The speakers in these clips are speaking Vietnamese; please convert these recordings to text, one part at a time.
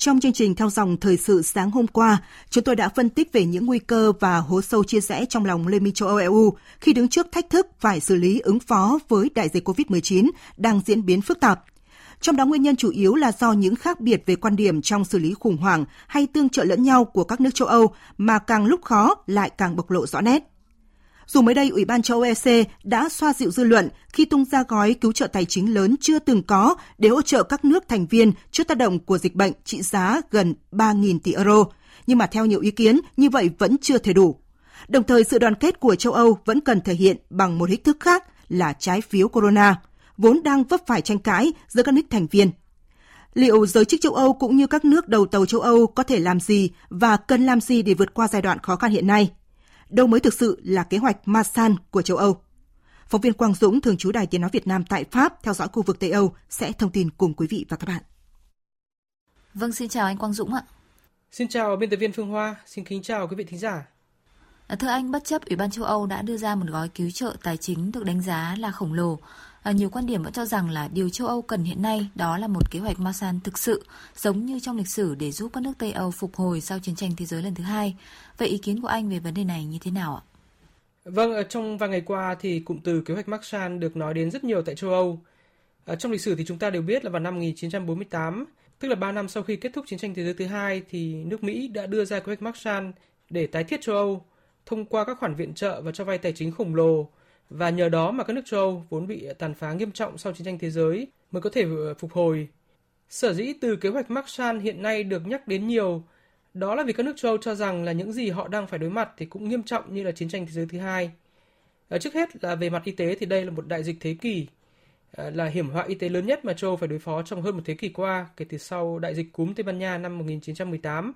trong chương trình theo dòng thời sự sáng hôm qua, chúng tôi đã phân tích về những nguy cơ và hố sâu chia rẽ trong lòng Liên minh châu Âu EU khi đứng trước thách thức phải xử lý ứng phó với đại dịch COVID-19 đang diễn biến phức tạp. Trong đó nguyên nhân chủ yếu là do những khác biệt về quan điểm trong xử lý khủng hoảng hay tương trợ lẫn nhau của các nước châu Âu mà càng lúc khó lại càng bộc lộ rõ nét. Dù mới đây Ủy ban châu Âu EC đã xoa dịu dư luận khi tung ra gói cứu trợ tài chính lớn chưa từng có để hỗ trợ các nước thành viên trước tác động của dịch bệnh trị giá gần 3.000 tỷ euro, nhưng mà theo nhiều ý kiến, như vậy vẫn chưa thể đủ. Đồng thời, sự đoàn kết của châu Âu vẫn cần thể hiện bằng một hình thức khác là trái phiếu corona, vốn đang vấp phải tranh cãi giữa các nước thành viên. Liệu giới chức châu Âu cũng như các nước đầu tàu châu Âu có thể làm gì và cần làm gì để vượt qua giai đoạn khó khăn hiện nay? Đâu mới thực sự là kế hoạch Marsan của châu Âu. Phóng viên Quang Dũng, thường trú Đài Tiếng Nói Việt Nam tại Pháp, theo dõi khu vực Tây Âu, sẽ thông tin cùng quý vị và các bạn. Vâng, xin chào anh Quang Dũng ạ. Xin chào biên tập viên Phương Hoa, xin kính chào quý vị thính giả. À, thưa anh, bất chấp Ủy ban châu Âu đã đưa ra một gói cứu trợ tài chính được đánh giá là khổng lồ, À, nhiều quan điểm vẫn cho rằng là điều châu Âu cần hiện nay đó là một kế hoạch Marshall thực sự giống như trong lịch sử để giúp các nước Tây Âu phục hồi sau chiến tranh thế giới lần thứ hai. Vậy ý kiến của anh về vấn đề này như thế nào ạ? Vâng, trong vài ngày qua thì cụm từ kế hoạch Marshall được nói đến rất nhiều tại châu Âu. Trong lịch sử thì chúng ta đều biết là vào năm 1948, tức là 3 năm sau khi kết thúc chiến tranh thế giới thứ hai thì nước Mỹ đã đưa ra kế hoạch Marshall để tái thiết châu Âu thông qua các khoản viện trợ và cho vay tài chính khổng lồ và nhờ đó mà các nước châu Âu vốn bị tàn phá nghiêm trọng sau chiến tranh thế giới mới có thể ờ, phục hồi. Sở dĩ từ kế hoạch Marshall hiện nay được nhắc đến nhiều, đó là vì các nước châu Âu cho rằng là những gì họ đang phải đối mặt thì cũng nghiêm trọng như là chiến tranh thế giới thứ hai. À, trước hết là về mặt y tế thì đây là một đại dịch thế kỷ, à, là hiểm họa y tế lớn nhất mà châu Âu phải đối phó trong hơn một thế kỷ qua kể từ sau đại dịch cúm Tây Ban Nha năm 1918.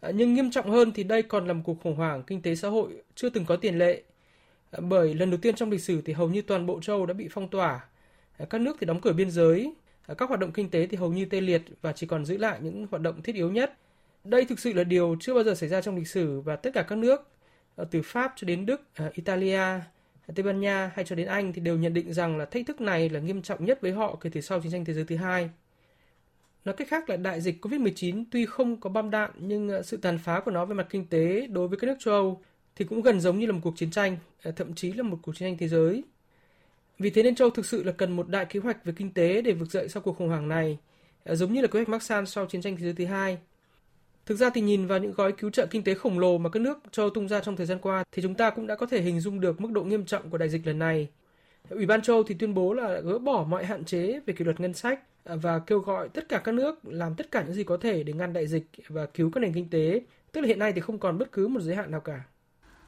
À, nhưng nghiêm trọng hơn thì đây còn là một cuộc khủng hoảng kinh tế xã hội chưa từng có tiền lệ bởi lần đầu tiên trong lịch sử thì hầu như toàn bộ châu đã bị phong tỏa. Các nước thì đóng cửa biên giới, các hoạt động kinh tế thì hầu như tê liệt và chỉ còn giữ lại những hoạt động thiết yếu nhất. Đây thực sự là điều chưa bao giờ xảy ra trong lịch sử và tất cả các nước ờ, từ Pháp cho đến Đức, ờ, Italia, Tây Ban Nha hay cho đến Anh thì đều nhận định rằng là thách thức này là nghiêm trọng nhất với họ kể từ sau chiến tranh thế giới thứ hai. Nói cách khác là đại dịch COVID-19 tuy không có bom đạn nhưng ờ, sự tàn phá của nó về mặt kinh tế đối với các nước châu Âu thì cũng gần giống như là một cuộc chiến tranh, à, thậm chí là một cuộc chiến tranh thế giới. Vì thế nên châu thực sự là cần một đại kế hoạch về kinh tế để vực dậy sau cuộc khủng hoảng này, à, giống như là kế hoạch Marshall sau chiến tranh thế giới thứ hai. Thực ra thì nhìn vào những gói cứu trợ kinh tế khổng lồ mà các nước châu tung ra trong thời gian qua thì chúng ta cũng đã có thể hình dung được mức độ nghiêm trọng của đại dịch lần này. Ủy ban châu thì tuyên bố là gỡ bỏ mọi hạn chế về kỷ luật ngân sách à, và kêu gọi tất cả các nước làm tất cả những gì có thể để ngăn đại dịch và cứu các nền kinh tế. Tức là hiện nay thì không còn bất cứ một giới hạn nào cả.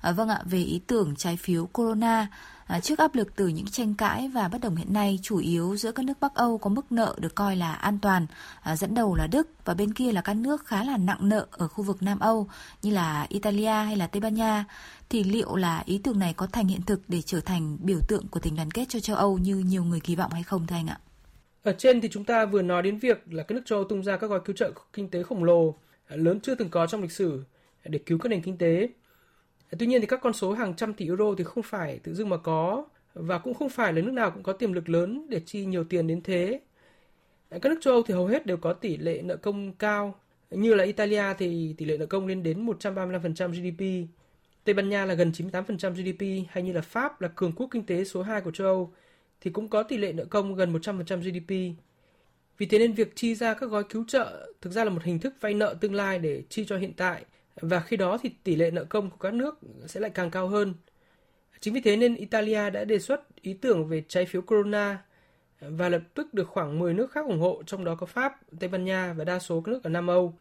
À, vâng ạ, về ý tưởng trái phiếu Corona, à, trước áp lực từ những tranh cãi và bất đồng hiện nay chủ yếu giữa các nước Bắc Âu có mức nợ được coi là an toàn, à, dẫn đầu là Đức và bên kia là các nước khá là nặng nợ ở khu vực Nam Âu như là Italia hay là Tây Ban Nha, thì liệu là ý tưởng này có thành hiện thực để trở thành biểu tượng của tình đoàn kết cho châu Âu như nhiều người kỳ vọng hay không thưa anh ạ? Ở trên thì chúng ta vừa nói đến việc là các nước châu Âu tung ra các gói cứu trợ kinh tế khổng lồ à, lớn chưa từng có trong lịch sử để cứu các nền kinh tế Tuy nhiên thì các con số hàng trăm tỷ euro thì không phải tự dưng mà có và cũng không phải là nước nào cũng có tiềm lực lớn để chi nhiều tiền đến thế. Các nước châu Âu thì hầu hết đều có tỷ lệ nợ công cao, như là Italia thì tỷ lệ nợ công lên đến 135% GDP, Tây Ban Nha là gần 98% GDP hay như là Pháp là cường quốc kinh tế số 2 của châu Âu thì cũng có tỷ lệ nợ công gần 100% GDP. Vì thế nên việc chi ra các gói cứu trợ thực ra là một hình thức vay nợ tương lai để chi cho hiện tại và khi đó thì tỷ lệ nợ công của các nước sẽ lại càng cao hơn. Chính vì thế nên Italia đã đề xuất ý tưởng về trái phiếu Corona và lập tức được khoảng 10 nước khác ủng hộ, trong đó có Pháp, Tây Ban Nha và đa số các nước ở Nam Âu.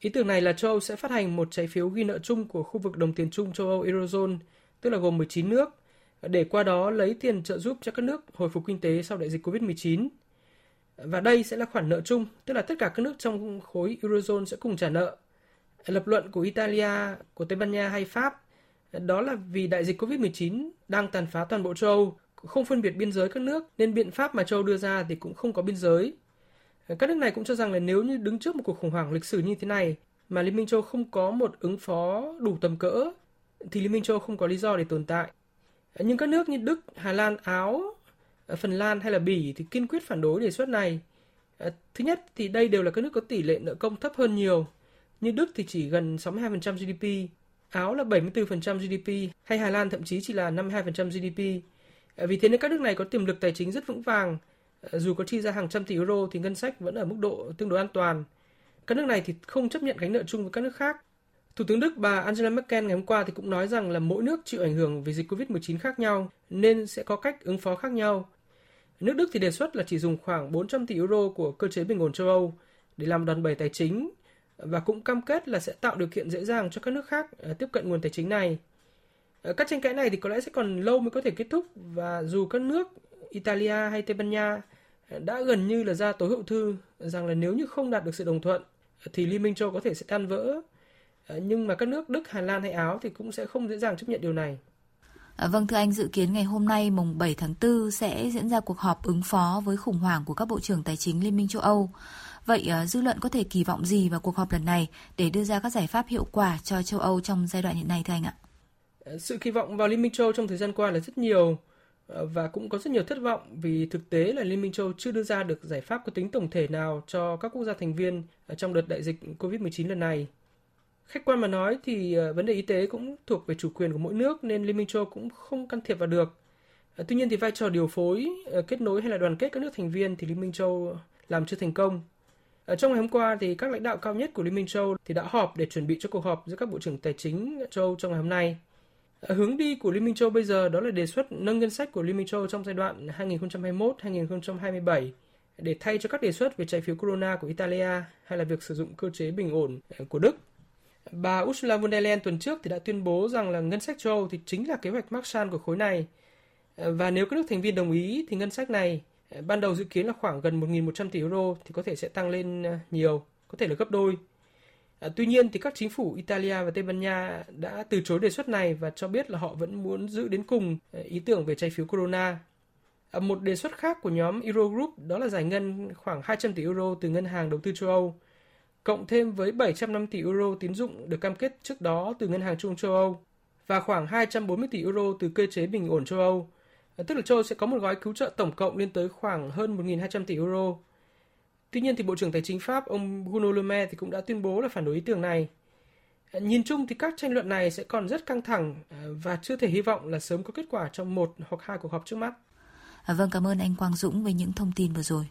Ý tưởng này là châu Âu sẽ phát hành một trái phiếu ghi nợ chung của khu vực đồng tiền chung châu Âu Eurozone, tức là gồm 19 nước, để qua đó lấy tiền trợ giúp cho các nước hồi phục kinh tế sau đại dịch COVID-19. Và đây sẽ là khoản nợ chung, tức là tất cả các nước trong khối Eurozone sẽ cùng trả nợ lập luận của Italia, của Tây Ban Nha hay Pháp đó là vì đại dịch Covid-19 đang tàn phá toàn bộ châu Âu không phân biệt biên giới các nước nên biện pháp mà châu đưa ra thì cũng không có biên giới. Các nước này cũng cho rằng là nếu như đứng trước một cuộc khủng hoảng lịch sử như thế này mà Liên minh châu không có một ứng phó đủ tầm cỡ thì Liên minh châu không có lý do để tồn tại. Nhưng các nước như Đức, Hà Lan, Áo, Phần Lan hay là Bỉ thì kiên quyết phản đối đề xuất này. Thứ nhất thì đây đều là các nước có tỷ lệ nợ công thấp hơn nhiều. Như Đức thì chỉ gần 62% GDP, Áo là 74% GDP hay Hà Lan thậm chí chỉ là 52% GDP. Ờ, vì thế nên các nước này có tiềm lực tài chính rất vững vàng. Ờ, dù có chi ra hàng trăm tỷ euro thì ngân sách vẫn ở mức độ tương đối an toàn. Các nước này thì không chấp nhận gánh nợ chung với các nước khác. Thủ tướng Đức bà Angela Merkel ngày hôm qua thì cũng nói rằng là mỗi nước chịu ảnh hưởng vì dịch Covid-19 khác nhau nên sẽ có cách ứng phó khác nhau. Nước Đức thì đề xuất là chỉ dùng khoảng 400 tỷ euro của cơ chế bình ổn châu Âu để làm đòn bẩy tài chính và cũng cam kết là sẽ tạo điều kiện dễ dàng cho các nước khác ờ, tiếp cận nguồn tài chính này. Ờ, các tranh cãi này thì có lẽ sẽ còn lâu mới có thể kết thúc và dù các nước Italia hay Tây Ban Nha ờ, đã gần như là ra tối hậu thư rằng là nếu như không đạt được sự đồng thuận thì Liên minh châu có thể sẽ tan vỡ. Nhưng mà các nước Đức, Hà Lan hay Áo thì cũng sẽ không dễ dàng chấp nhận điều này. À, vâng thưa anh, dự kiến ngày hôm nay mùng 7 tháng 4 sẽ diễn ra cuộc họp ứng phó với khủng hoảng của các bộ trưởng tài chính Liên minh châu Âu. Vậy à, dư luận có thể kỳ vọng gì vào cuộc họp lần này để đưa ra các giải pháp hiệu quả cho châu Âu trong giai đoạn hiện nay thưa anh ạ? Ờ, sự kỳ vọng vào Liên minh châu trong thời gian qua là rất nhiều ờ, và cũng có rất nhiều thất vọng vì thực tế là Liên minh châu chưa đưa ra được giải pháp có tính tổng thể nào cho các quốc gia thành viên ờ, trong đợt đại dịch COVID-19 lần này. Khách quan mà nói thì ờ, vấn đề y tế cũng thuộc về chủ quyền của mỗi nước nên Liên minh châu cũng không can thiệp vào được. Ờ, tuy nhiên thì vai trò điều phối, ờ, kết nối hay là đoàn kết các nước thành viên thì Liên minh châu làm chưa thành công. Ở trong ngày hôm qua thì các lãnh đạo cao nhất của Liên minh châu thì đã họp để chuẩn bị cho cuộc họp giữa các bộ trưởng tài chính châu trong ngày hôm nay. Hướng đi của Liên minh châu bây giờ đó là đề xuất nâng ngân sách của Liên minh châu trong giai đoạn 2021-2027 để thay cho các đề xuất về trái phiếu corona của Italia hay là việc sử dụng cơ chế bình ổn của Đức. Bà Ursula von der Leyen tuần trước thì đã tuyên bố rằng là ngân sách châu Âu thì chính là kế hoạch Marshall của khối này. Và nếu các nước thành viên đồng ý thì ngân sách này Ban đầu dự kiến là khoảng gần 1.100 tỷ euro thì có thể sẽ tăng lên à, nhiều, có thể là gấp đôi. À, tuy nhiên thì các chính phủ Italia và Tây Ban Nha đã từ chối đề xuất này và cho biết là họ vẫn muốn giữ đến cùng à, ý tưởng về trái phiếu Corona. À, một đề xuất khác của nhóm Eurogroup đó là giải ngân khoảng 200 tỷ euro từ Ngân hàng Đầu tư châu Âu, cộng thêm với 750 tỷ euro tín dụng được cam kết trước đó từ Ngân hàng Trung châu Âu và khoảng 240 tỷ euro từ cơ chế bình ổn châu Âu à, Tức là châu sẽ có một gói cứu trợ tổng cộng lên tới khoảng hơn 1.200 tỷ euro. Tuy nhiên thì Bộ trưởng Tài chính Pháp ông Bruno Le Maire thì cũng đã tuyên bố là phản đối ý tưởng này. À, nhìn chung thì các tranh luận này sẽ còn rất căng thẳng à, và chưa thể hy vọng là sớm có kết quả trong một hoặc hai cuộc họp trước mắt. À, vâng, cảm ơn anh Quang Dũng với những thông tin vừa rồi.